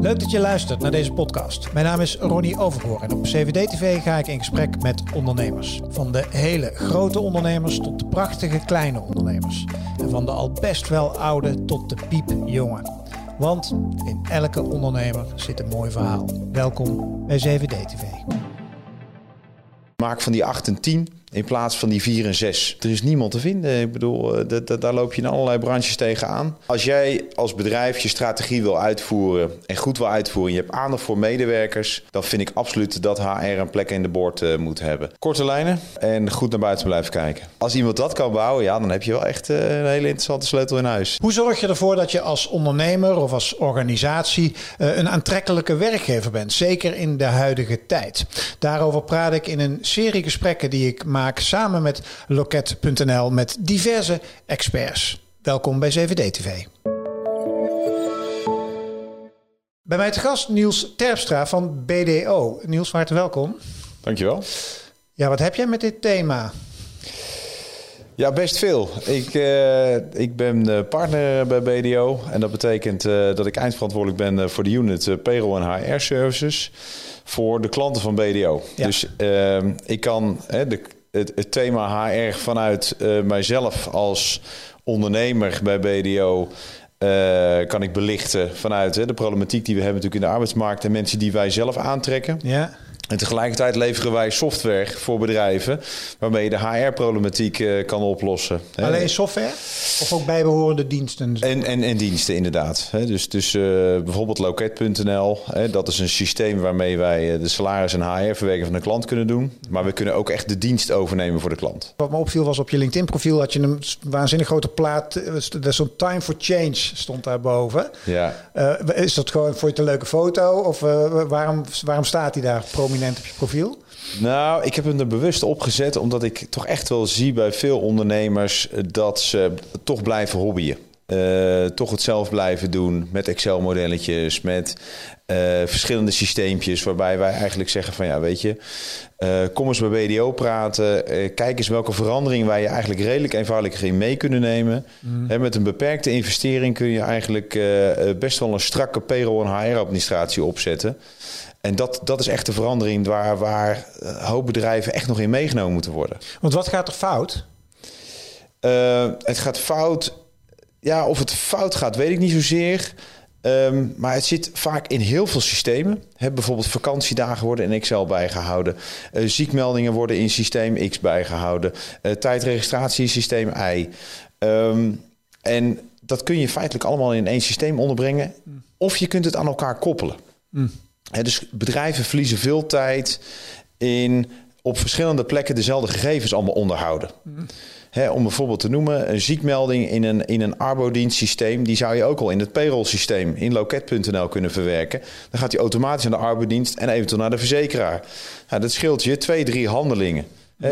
Leuk dat je luistert naar deze podcast. Mijn naam is Ronnie Overgoor en op CVD-TV ga ik in gesprek met ondernemers. Van de hele grote ondernemers tot de prachtige kleine ondernemers. En van de al best wel oude tot de piepjonge. Want in elke ondernemer zit een mooi verhaal. Welkom bij CVD-TV. Maak van die 8 en 10 in plaats van die 4 en 6. Er is niemand te vinden. Ik bedoel, eh, daar loop je in allerlei branches tegenaan. Als jij als bedrijf je strategie wil uitvoeren en goed wil uitvoeren... en je hebt aandacht voor medewerkers... dan vind ik absoluut dat HR een plek in de boord uh, moet hebben. Korte lijnen en goed naar buiten blijven kijken. Als iemand dat kan bouwen, ja, dan heb je wel echt uh, een hele interessante sleutel in huis. Hoe zorg je ervoor dat je als ondernemer of als organisatie... een aantrekkelijke werkgever bent? Zeker in de huidige tijd. Daarover praat ik in een serie gesprekken die ik maak samen met Loket.nl met diverse experts. Welkom bij CVD-TV. Bij mij te gast Niels Terpstra van BDO. Niels, van harte welkom. Dankjewel. Ja, wat heb jij met dit thema? Ja, best veel. Ik, uh, ik ben partner bij BDO. En dat betekent uh, dat ik eindverantwoordelijk ben voor de unit Payroll en HR Services. Voor de klanten van BDO. Ja. Dus ik kan de, het, het, thema HR vanuit mijzelf als ondernemer bij BDO. kan ik belichten vanuit de problematiek die we hebben natuurlijk in de arbeidsmarkt en mensen die wij zelf aantrekken. Ja. En tegelijkertijd leveren wij software voor bedrijven waarmee je de HR-problematiek uh, kan oplossen. Alleen software of ook bijbehorende diensten? En, en, en diensten, inderdaad. dus dus uh, bijvoorbeeld loket.nl, dat is een systeem waarmee wij eh, de salaris en HR-verwerking van de klant kunnen doen. Maar we kunnen ook echt de dienst overnemen voor de klant. Wat me opviel was op je LinkedIn-profiel had je een waanzinnig grote plaat. Zo'n time for change stond daarboven. Ja. Uh, is dat gewoon voor je een leuke foto? Of waarom, waarom staat hij daar prominent? Op je profiel? Nou, ik heb hem er bewust opgezet omdat ik toch echt wel zie bij veel ondernemers dat ze toch blijven hobbyen. Uh, toch het zelf blijven doen met Excel-modelletjes, met uh, verschillende systeempjes, waarbij wij eigenlijk zeggen van ja, weet je, uh, kom eens bij BDO praten, kijk eens welke verandering wij je eigenlijk redelijk eenvoudig in mee kunnen nemen. Mm. He, met een beperkte investering kun je eigenlijk best wel een strakke payroll- en HR-administratie opzetten. En dat, dat is echt de verandering waar, waar een hoop bedrijven echt nog in meegenomen moeten worden. Want wat gaat er fout? Uh, het gaat fout. Ja, of het fout gaat, weet ik niet zozeer. Um, maar het zit vaak in heel veel systemen. He, bijvoorbeeld vakantiedagen worden in Excel bijgehouden. Uh, ziekmeldingen worden in systeem X bijgehouden. Uh, tijdregistratie in systeem Y. Um, en dat kun je feitelijk allemaal in één systeem onderbrengen. Of je kunt het aan elkaar koppelen. Mm dus bedrijven verliezen veel tijd in op verschillende plekken dezelfde gegevens allemaal onderhouden. om bijvoorbeeld te noemen, een ziekmelding in een, in een arbodienstsysteem, die zou je ook al in het payroll-systeem in loket.nl kunnen verwerken. Dan gaat die automatisch aan de arbodienst en eventueel naar de verzekeraar. Dat scheelt je twee, drie handelingen.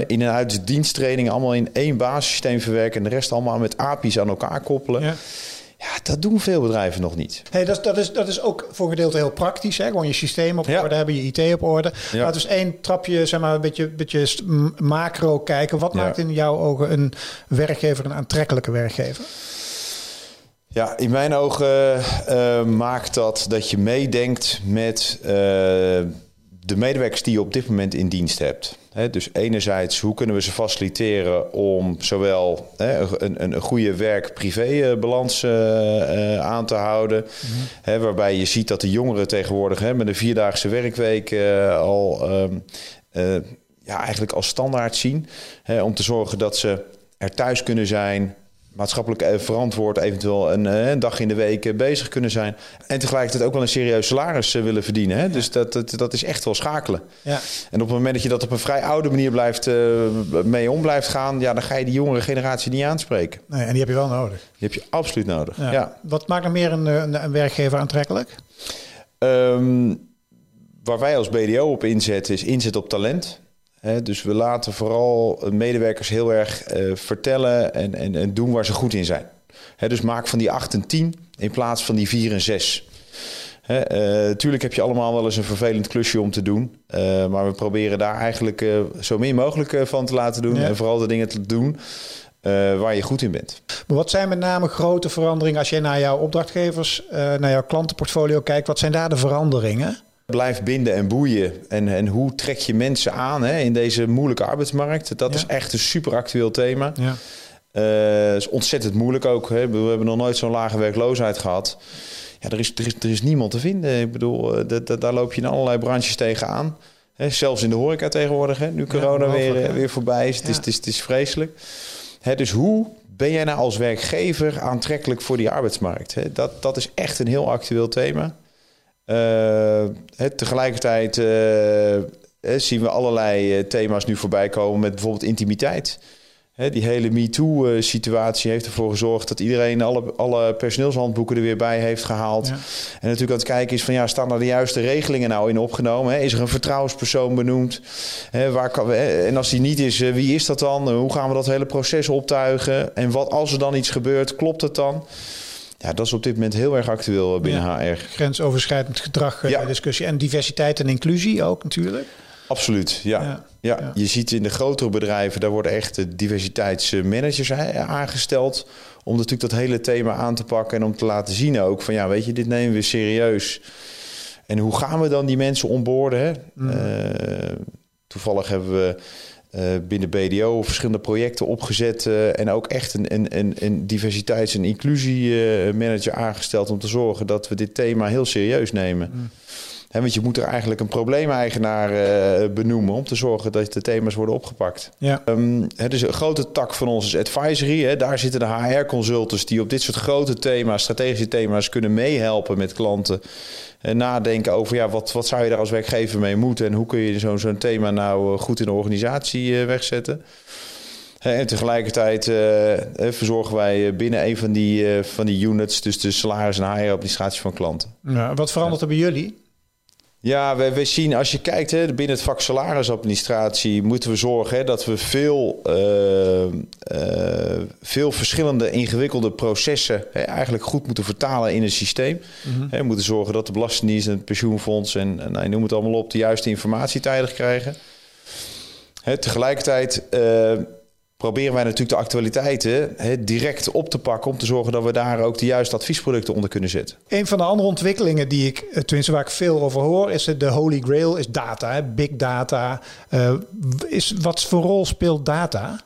in en uit diensttraining allemaal in één basissysteem verwerken en de rest allemaal met API's aan elkaar koppelen. Ja. Ja, dat doen veel bedrijven nog niet. Hey, dat, dat, is, dat is ook voor een gedeelte heel praktisch. Hè? Gewoon je systeem op orde hebben, je IT op orde. Ja. We eens één trapje, zeg maar, een beetje, beetje macro kijken. Wat maakt in jouw ogen een werkgever een aantrekkelijke werkgever? Ja, in mijn ogen uh, maakt dat dat je meedenkt met uh, de medewerkers die je op dit moment in dienst hebt dus enerzijds, hoe kunnen we ze faciliteren om zowel een, een, goede werk-privé-balans eh, eh, aan te houden. Mhm. waarbij je ziet dat de jongeren tegenwoordig met een vierdaagse werkweek uh, al um, ja, eigenlijk als standaard zien. om te zorgen dat ze er thuis kunnen zijn, maatschappelijk eh, verantwoord eventueel een, eh, een, dag in de week eh, bezig kunnen zijn. En tegelijkertijd ook wel een serieus salaris willen verdienen. Hè? Dus dat, dat, dat is echt wel schakelen. Ja. En op het moment dat je dat op een vrij oude manier blijft, mee om blijft gaan, ja, dan ga je die jongere generatie niet aanspreken. Nee, en die heb je wel nodig. Die heb je absoluut nodig. Ja. Wat maakt dan meer een, een, een werkgever aantrekkelijk? Um, waar wij als BDO op inzetten, is inzet op talent dus we laten vooral medewerkers heel erg uh, vertellen en, en, en, doen waar ze goed in zijn. dus maak van die 8 en 10 in plaats van die 4 en 6. Uh, tuurlijk heb je allemaal wel eens een vervelend klusje om te doen. Uh, maar we proberen daar eigenlijk zo min mogelijk van te laten doen. En vooral de dingen te doen waar je goed in bent. Maar wat zijn met name grote veranderingen als je naar jouw opdrachtgevers, naar jouw klantenportfolio kijkt? Wat zijn daar de veranderingen? Blijf binden en boeien. En, en hoe trek je mensen aan hè, in deze moeilijke arbeidsmarkt? Dat is echt een super actueel thema. Ja. Uh, is ontzettend moeilijk ook. Hè. We hebben nog nooit zo'n lage werkloosheid gehad. Ja, er, is, er, is, er is niemand te vinden. Ik bedoel, uh, daar loop je in allerlei branches tegenaan. Hè, zelfs in de horeca tegenwoordig, hè, nu corona weer, weer voorbij is. Het, is, het, is, het is vreselijk. Hè, dus hoe ben jij nou als werkgever aantrekkelijk voor die arbeidsmarkt? Hè? Dat, dat is echt een heel actueel thema. Uh, tegelijkertijd uh, zien we allerlei thema's nu voorbij komen met bijvoorbeeld intimiteit. die hele MeToo-situatie heeft ervoor gezorgd dat iedereen alle, alle personeelshandboeken er weer bij heeft gehaald. En natuurlijk aan het kijken is van ja, staan er de juiste regelingen nou in opgenomen? Is er een vertrouwenspersoon benoemd? waar kan, en als die niet is, wie is dat dan? Hoe gaan we dat hele proces optuigen? En wat als er dan iets gebeurt, klopt het dan? Ja, dat is op dit moment heel erg actueel binnen HR. Grensoverschrijdend gedrag, eh, ja. discussie. En diversiteit en inclusie ook natuurlijk. Absoluut, ja. ja. Je ziet in de grotere bedrijven, daar worden echt diversiteitsmanagers aangesteld. Om natuurlijk dat hele thema aan te pakken en om te laten zien ook van ja, weet je, dit nemen we serieus. En hoe gaan we dan die mensen onboorden? Mm. Uh, toevallig hebben we binnen BDO verschillende projecten opgezet uh, en ook echt een, een, een, een diversiteits- en inclusiemanager aangesteld om te zorgen dat we dit thema heel serieus nemen. Mm. Want je moet er eigenlijk een probleemeigenaar uh, benoemen om te zorgen dat de thema's worden opgepakt. Ja. Um, het is een grote tak van ons is advisory. Hè. Daar zitten de HR-consultants die op dit soort grote thema's, strategische thema's, kunnen meehelpen met klanten nadenken over ja, wat, wat zou je daar als werkgever mee moeten en hoe kun je zo'n zo'n thema nou eh, goed in de organisatie eh, wegzetten. En tegelijkertijd uh, verzorgen wij binnen een van die, van die units, dus de salaris- en HR-administratie van klanten. Ja, wat verandert er bij jullie? Ja, we, we zien als je kijkt hè, binnen het vak salarisadministratie moeten we zorgen hè, dat we veel, uh, uh, veel verschillende ingewikkelde processen hè, eigenlijk goed moeten vertalen in een systeem. Mm We moeten zorgen dat de Belastingdienst en het pensioenfonds en, en nou, noem het allemaal op de juiste informatie tijdig krijgen. Hè, tegelijkertijd uh, proberen wij natuurlijk de actualiteiten direct op te pakken om te zorgen dat we daar ook de juiste adviesproducten onder kunnen zetten. Een van de andere ontwikkelingen die ik, eh, tenminste waar ik veel over hoor, is de holy grail, is data, big data. Uh, is, wat voor rol speelt data?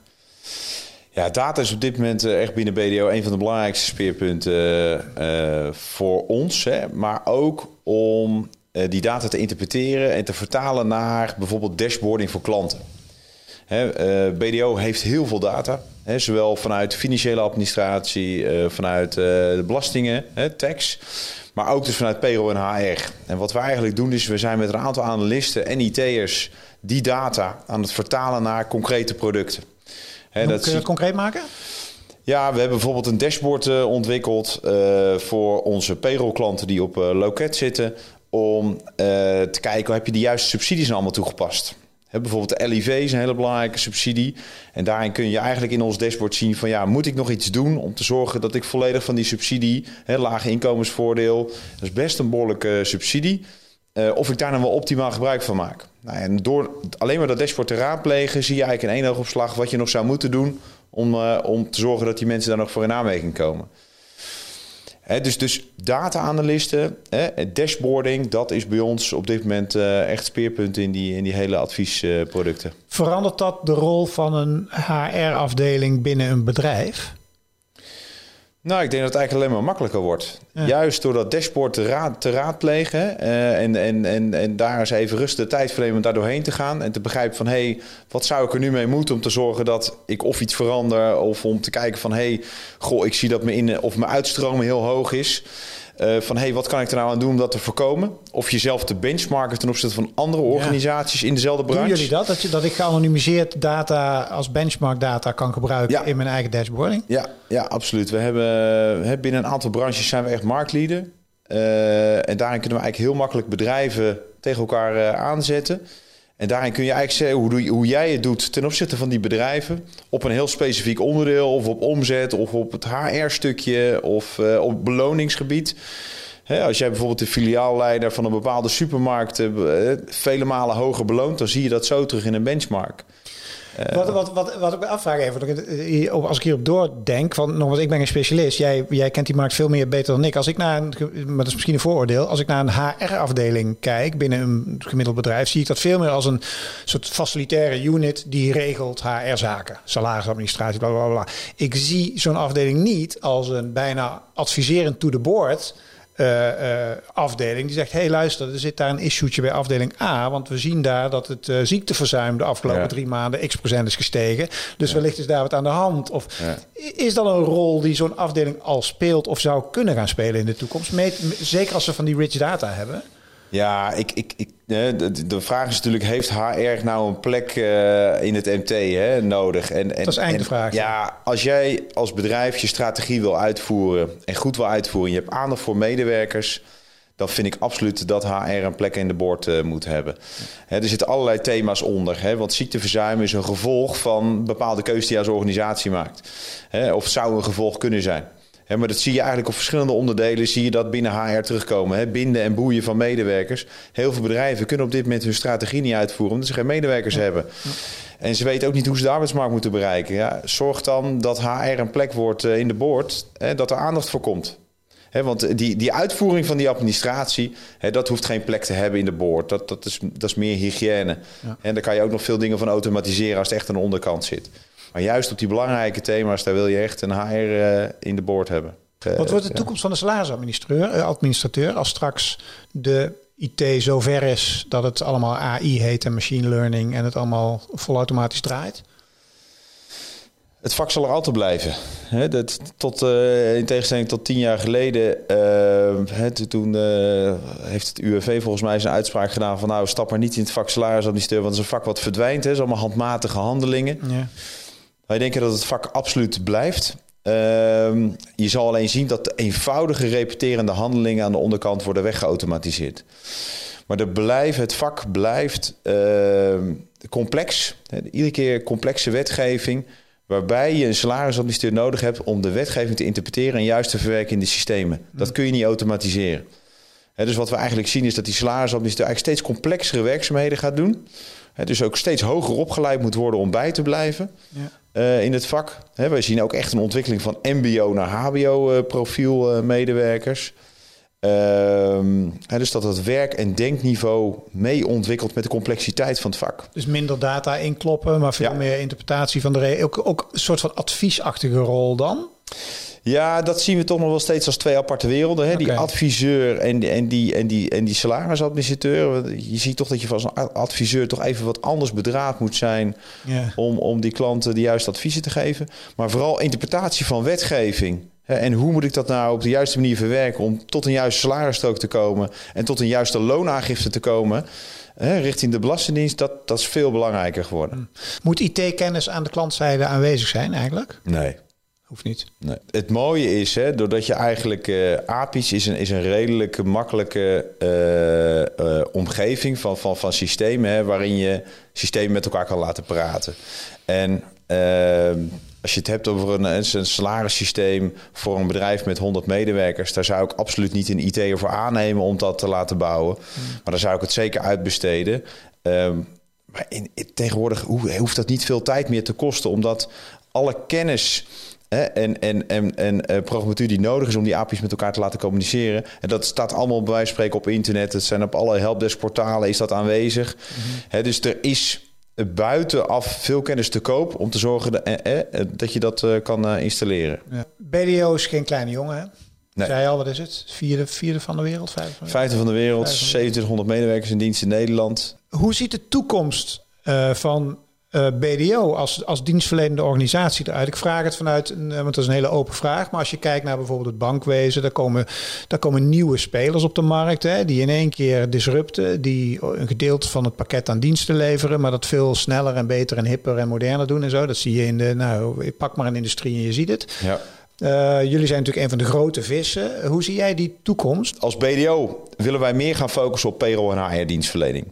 Ja, data is op dit moment eh, echt binnen BDO een van de belangrijkste speerpunten uh, voor ons. Hè, maar ook om uh, die data te interpreteren en te vertalen naar bijvoorbeeld dashboarding voor klanten. Eh, BDO heeft heel veel data. zowel vanuit financiële administratie, uh, vanuit uh, de belastingen, tax. Maar ook dus vanuit payroll en HR. En wat we eigenlijk doen is, we zijn met een aantal analisten en IT'ers die data aan het vertalen naar concrete producten. He, dat kun je het concreet maken? Ja, we hebben bijvoorbeeld een dashboard ontwikkeld voor onze payroll-klanten die op loket zitten. Om te kijken, heb je de juiste subsidies nou allemaal toegepast? Bijvoorbeeld de LIV is een hele belangrijke subsidie. En daarin kun je eigenlijk in ons dashboard zien van ja, moet ik nog iets doen om te zorgen dat ik volledig van die subsidie, hè, lage inkomensvoordeel, dat is best een behoorlijke subsidie, uh, of ik daar nou wel optimaal gebruik van maak. Nou, en door alleen maar dat dashboard te raadplegen, zie je eigenlijk in één oogopslag wat je nog zou moeten doen om, uh, om te zorgen dat die mensen daar nog voor in aanmerking komen dus, dus data-analysten, dashboarding, dat is bij ons op dit moment uh, echt speerpunt in die, in die hele adviesproducten. Verandert dat de rol van een HR-afdeling binnen een bedrijf? Nou, ik denk dat het eigenlijk alleen maar makkelijker wordt. Juist door dat dashboard te, raad, te raadplegen uh, en, en, en, en daar eens even rustig de tijd vernemen om daar doorheen te gaan. En te begrijpen van, hé, hey, wat zou ik er nu mee moeten om te zorgen dat ik of iets verander. Of om te kijken van, hé, hey, goh, ik zie dat mijn, in, of mijn uitstromen heel hoog is. Uh, van hey, wat kan ik er nou aan doen om dat te voorkomen? Of jezelf te benchmarken ten opzichte van andere organisaties in dezelfde branche. Doen jullie dat? Dat, je, dat ik geanonimiseerd data als benchmark data kan gebruiken in mijn eigen dashboarding? Ja, ja absoluut. We hebben binnen een aantal branches zijn we echt marktleader. Uh, en daarin kunnen we eigenlijk heel makkelijk bedrijven tegen elkaar uh, aanzetten. En daarin kun je eigenlijk zeggen hoe, hoe jij het doet ten opzichte van die bedrijven. Op een heel specifiek onderdeel, of op omzet, of op het HR-stukje, of uh, op beloningsgebied. als jij bijvoorbeeld de filiaalleider van een bepaalde supermarkt uh, vele malen hoger beloont, dan zie je dat zo terug in een benchmark. Wat, wat, wat, wat ik me afvraag even, als ik hierop doordenk, van nogmaals, ik ben een specialist. Jij, jij kent die markt veel meer beter dan ik. Als ik naar een, misschien een vooroordeel, als ik naar een HR-afdeling kijk binnen een gemiddeld bedrijf, zie ik dat veel meer als een soort facilitaire unit die regelt HR-zaken, salarisadministratie, bla bla bla. Ik zie zo'n afdeling niet als een bijna adviserend to the board afdeling die zegt: hey, luister, er zit daar een issue'tje bij afdeling A, want we zien daar dat het uh, ziekteverzuim de afgelopen drie maanden x procent is gestegen. Dus wellicht is daar wat aan de hand. Of is dat een rol die zo'n afdeling al speelt of zou kunnen gaan spelen in de toekomst? zeker als we van die rich data hebben. Ja, ik, ik, ik, de, de vraag is natuurlijk: heeft HR nou een plek uh, in het MT hè, nodig? En, en, dat is vraag. Ja, als jij als bedrijf je strategie wil uitvoeren en goed wil uitvoeren, je hebt aandacht voor medewerkers, dan vind ik absoluut dat HR een plek in de boord uh, moet hebben. Hè, er zitten allerlei thema's onder. Hè, want ziekteverzuim is een gevolg van bepaalde keuzes die je als organisatie maakt. Hè, of zou een gevolg kunnen zijn maar dat zie je eigenlijk op verschillende onderdelen, zie je dat binnen HR terugkomen. Binden en boeien van medewerkers. Heel veel bedrijven kunnen op dit moment hun strategie niet uitvoeren omdat ze geen medewerkers hebben. En ze weten ook niet hoe ze de arbeidsmarkt moeten bereiken. Ja, zorg dan dat HR een plek wordt eh, in de boord, dat er aandacht voor komt. want die, die uitvoering van die administratie, dat hoeft geen plek te hebben in de boord. Dat, dat, is, dat is meer hygiëne. En daar kan je ook nog veel dingen van automatiseren als het echt aan de onderkant zit. Maar juist op die belangrijke thema's, daar wil je echt een HR eh, in de boord hebben. Uh, Wat wordt de toekomst van de salarisadministrateur administrateur, als straks de IT zover is dat het allemaal AI heet en machine learning en het allemaal volautomatisch draait? Het vak zal er altijd blijven. He, dat, tot, uh, in tegenstelling tot tien jaar geleden, uh, toen uh, heeft het UWV volgens mij zijn uitspraak gedaan van nou stap maar niet in het vak salarisadministrateur, want het is een vak wat verdwijnt. Het is allemaal handmatige handelingen. Ja. Wij denken dat het vak absoluut blijft. Ehm, je zal alleen zien dat de eenvoudige repeterende handelingen aan de onderkant worden weggeautomatiseerd. Maar de blijf, het vak blijft ehm, complex. Iedere keer complexe wetgeving. Waarbij je een salarisadministrateur nodig hebt om de wetgeving te interpreteren en juist te verwerken in de systemen. Dat mm. kun je niet automatiseren. dus wat we eigenlijk zien is dat die salarisadministrateur eigenlijk steeds complexere werkzaamheden gaat doen. dus ook steeds hoger opgeleid moet worden om bij te blijven. Ja. Eh, in het vak. He, wij zien ook echt een ontwikkeling van MBO naar HBO-profiel uh, medewerkers. Ehm, dus dat het werk- en denkniveau mee ontwikkelt met de complexiteit van het vak. Dus minder data inkloppen, maar veel meer interpretatie van de. Ook, ook een soort van adviesachtige rol dan? Ja, dat zien we toch nog wel steeds als twee aparte werelden. Hè? Die adviseur en, en, die, en, die, en die salarisadministrateur. Je ziet toch dat je als een adviseur toch even wat anders bedraad moet zijn... Om, om die klanten de juiste adviezen te geven. Maar vooral interpretatie van wetgeving. En hoe moet ik dat nou op de juiste manier verwerken om tot een juiste salarisstrook te komen en tot een juiste loonaangifte te komen richting de Belastingdienst, dat, dat is veel belangrijker geworden. Hm. Moet IT-kennis aan de klantzijde aanwezig zijn eigenlijk? Nee. Hoeft niet. Nee. Het mooie is, hè, doordat je eigenlijk uh, API's is een, is een redelijk makkelijke uh, uh, omgeving van, van, van systemen, hè, waarin je systemen met elkaar kan laten praten. En als je het hebt over een, een salarissysteem voor een bedrijf met 100 medewerkers, daar zou ik absoluut niet een IT voor aannemen om dat te laten bouwen. Hmm. Maar dan zou ik het zeker uitbesteden. Ehm, maar in, tegenwoordig hoeft dat niet veel tijd meer te kosten, omdat alle kennis en, en, en, en uh, programmatuur die nodig is om die API's met elkaar te laten communiceren. En dat staat allemaal bij wijze van spreken op internet. Het zijn op alle helpdesk portalen is dat aanwezig. Mhm. dus er is buitenaf veel kennis te koop om te zorgen dat, eh, eh, dat je dat kan installeren. Ja. BDO is geen kleine jongen, hè? Nee. Zei al, wat is het? Vierde, vierde van de wereld? Vijfde van de, Vijfde van de wereld, 2700 medewerkers in dienst in Nederland. Hoe ziet de toekomst van eh, BDO als, als dienstverlenende organisatie eruit? Ik vraag het vanuit, want dat is een hele open vraag. Maar als je kijkt naar bijvoorbeeld het bankwezen, daar komen, daar komen nieuwe spelers op de markt. Hè, die in één keer disrupten, die een gedeelte van het pakket aan diensten leveren. Maar dat veel sneller en beter en hipper en moderner doen en zo. Dat zie je in de, nou, pak maar een industrie en je ziet het. Ja. Uh, jullie zijn natuurlijk een van de grote vissen. Hoe zie jij die toekomst? Als BDO willen wij meer gaan focussen op payroll en HR-dienstverlening.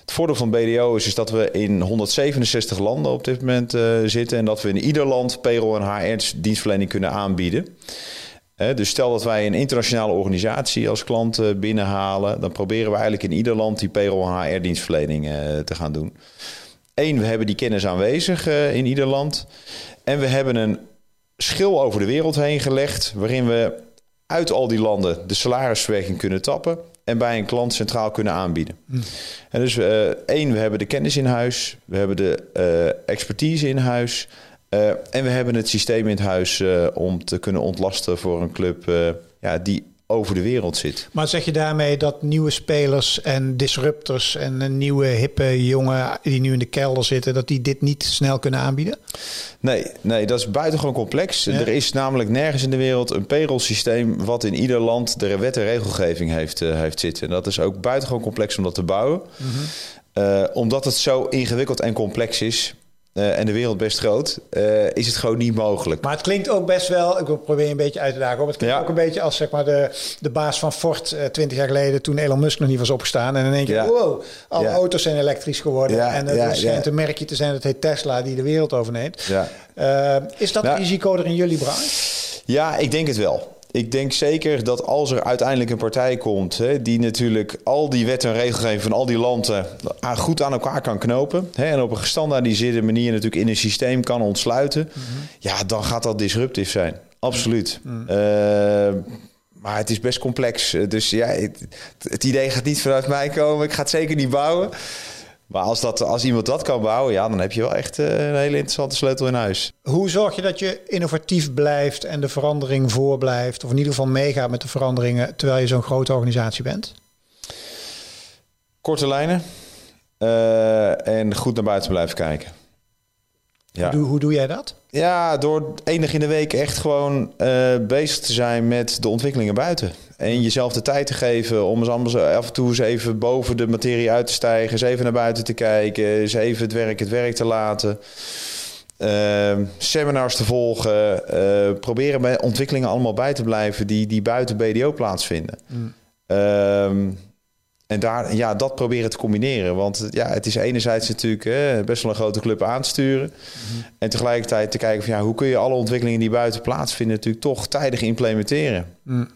Het voordeel van BDO is, is dat we in 167 landen op dit moment uh, zitten en dat we in ieder land payroll en HR-dienstverlening kunnen aanbieden. Uh, dus stel dat wij een internationale organisatie als klant binnenhalen, dan proberen we eigenlijk in ieder land die payroll en HR-dienstverlening te gaan doen. Eén, we hebben die kennis aanwezig in ieder land. En we hebben een schil over de wereld heen gelegd... waarin we uit al die landen de salarisverwerking kunnen tappen... en bij een klant centraal kunnen aanbieden. Hm. En dus uh, één, we hebben de kennis in huis. We hebben de uh, expertise in huis... en we hebben het systeem in huis om te kunnen ontlasten voor een club ja, die over de wereld zit. Maar zeg je daarmee dat nieuwe spelers en disruptors en een nieuwe hippe jongen die nu in de kelder zitten, dat die dit niet snel kunnen aanbieden? Nee, nee dat is buitengewoon complex. Er is namelijk nergens in de wereld een payroll systeem wat in ieder land de wet en regelgeving heeft, uh, heeft zitten. En dat is ook buitengewoon complex om dat te bouwen. Mhm. Uh, omdat het zo ingewikkeld en complex is, uh, en de wereld best groot, uh, is het gewoon niet mogelijk. Maar het klinkt ook best wel, ik probeer je een beetje uit te dagen, het klinkt ja. ook een beetje als zeg maar, de, de baas van Ford uh, 20 jaar geleden, toen Elon Musk nog niet was opgestaan. En in één keer, ja. wow, alle ja. auto's zijn elektrisch geworden. en er schijnt een merkje te zijn, dat heet Tesla, die de wereld overneemt. is dat risico er in jullie branche? Ja, ik denk het wel ik denk zeker dat als er uiteindelijk een partij komt hè, die natuurlijk al die wet en regelgeving van al die landen goed aan elkaar kan knopen hè, en op een gestandaardiseerde manier natuurlijk in een systeem kan ontsluiten, mhm. ja, dan gaat dat disruptief zijn. Absoluut. Mhm. Uh, maar het is best complex. Dus ja, het, het, idee gaat niet vanuit mij komen. Ik ga het zeker niet bouwen. Maar als, dat, als iemand dat kan bouwen, ja, dan heb je wel echt eh, een hele interessante sleutel in huis. Hoe zorg je dat je innovatief blijft en de verandering voorblijft? Of in ieder geval meegaat met de veranderingen terwijl je zo'n grote organisatie bent? Korte lijnen uh, en goed naar buiten blijven kijken. Ja. Hoe, hoe doe jij dat? Ja, door enig in de week echt gewoon uh, bezig te zijn met de ontwikkelingen buiten. En jezelf de tijd te geven om eens anders af en toe eens even boven de materie uit te stijgen. Eens even naar buiten te kijken. Eens even het werk het werk te laten. Uh, seminars te volgen. Uh, proberen bij ontwikkelingen allemaal bij te blijven die, die buiten BDO plaatsvinden. Mm. Uh, en daar, ja, dat proberen te combineren. Want ja, het is enerzijds natuurlijk best wel een grote club aansturen. Mm En tegelijkertijd te kijken van ja, hoe kun je alle ontwikkelingen die buiten plaatsvinden, natuurlijk toch tijdig implementeren. Mm.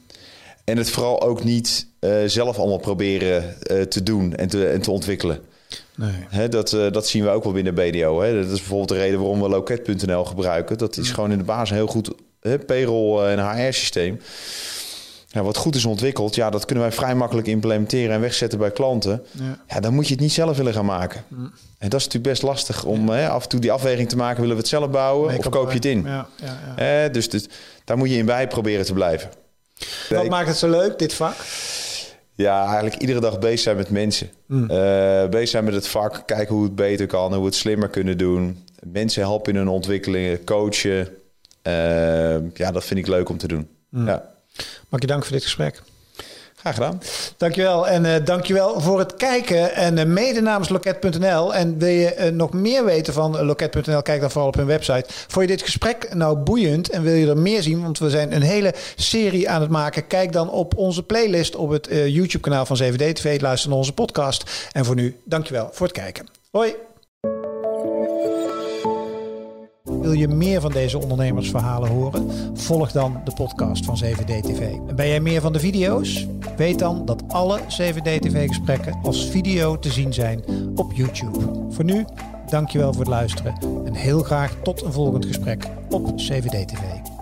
En het vooral ook niet uh, zelf allemaal proberen uh, te doen en te, en te ontwikkelen. Nee. Hè, dat, uh, dat zien we ook wel binnen BDO. Hè. Dat is bijvoorbeeld de reden waarom we loket.nl gebruiken. Dat is mm. gewoon in de basis heel goed hè, payroll- en HR-systeem. Ja, wat goed is ontwikkeld, ja, dat kunnen wij vrij makkelijk implementeren en wegzetten bij klanten. Ja, ja dan moet je het niet zelf willen gaan maken. Mm. En dat is natuurlijk best lastig om hè, af en toe die afweging te maken. Willen we het zelf bouwen of koop je het in? Ja, ja, eh, dus, dus daar moet je in bij proberen te blijven. Wat maakt het zo leuk, dit vak? Ja, eigenlijk iedere dag bezig zijn met mensen. Mm. Uh, bezig zijn met het vak, kijken hoe het beter kan, hoe we het slimmer kunnen doen. Mensen helpen in hun ontwikkelingen, coachen. Uh, ja, dat vind ik leuk om te doen. Mm. Ja. Mag je dank voor dit gesprek. Graag gedaan. Dankjewel. En uh, dankjewel voor het kijken. En uh, mede namens Loket.nl. En wil je uh, nog meer weten van Loket.nl, kijk dan vooral op hun website. Vond je dit gesprek nou boeiend en wil je er meer zien? Want we zijn een hele serie aan het maken. Kijk dan op onze playlist op het YouTube-kanaal van 7D TV. Luister naar onze podcast. En voor nu, dankjewel voor het kijken. Hoi. Wil je meer van deze ondernemersverhalen horen? Volg dan de podcast van 7D TV. En ben jij meer van de video's? Weet dan dat alle 7D TV gesprekken als video te zien zijn op YouTube. Voor nu, dankjewel voor het luisteren en heel graag tot een volgend gesprek op 7D TV.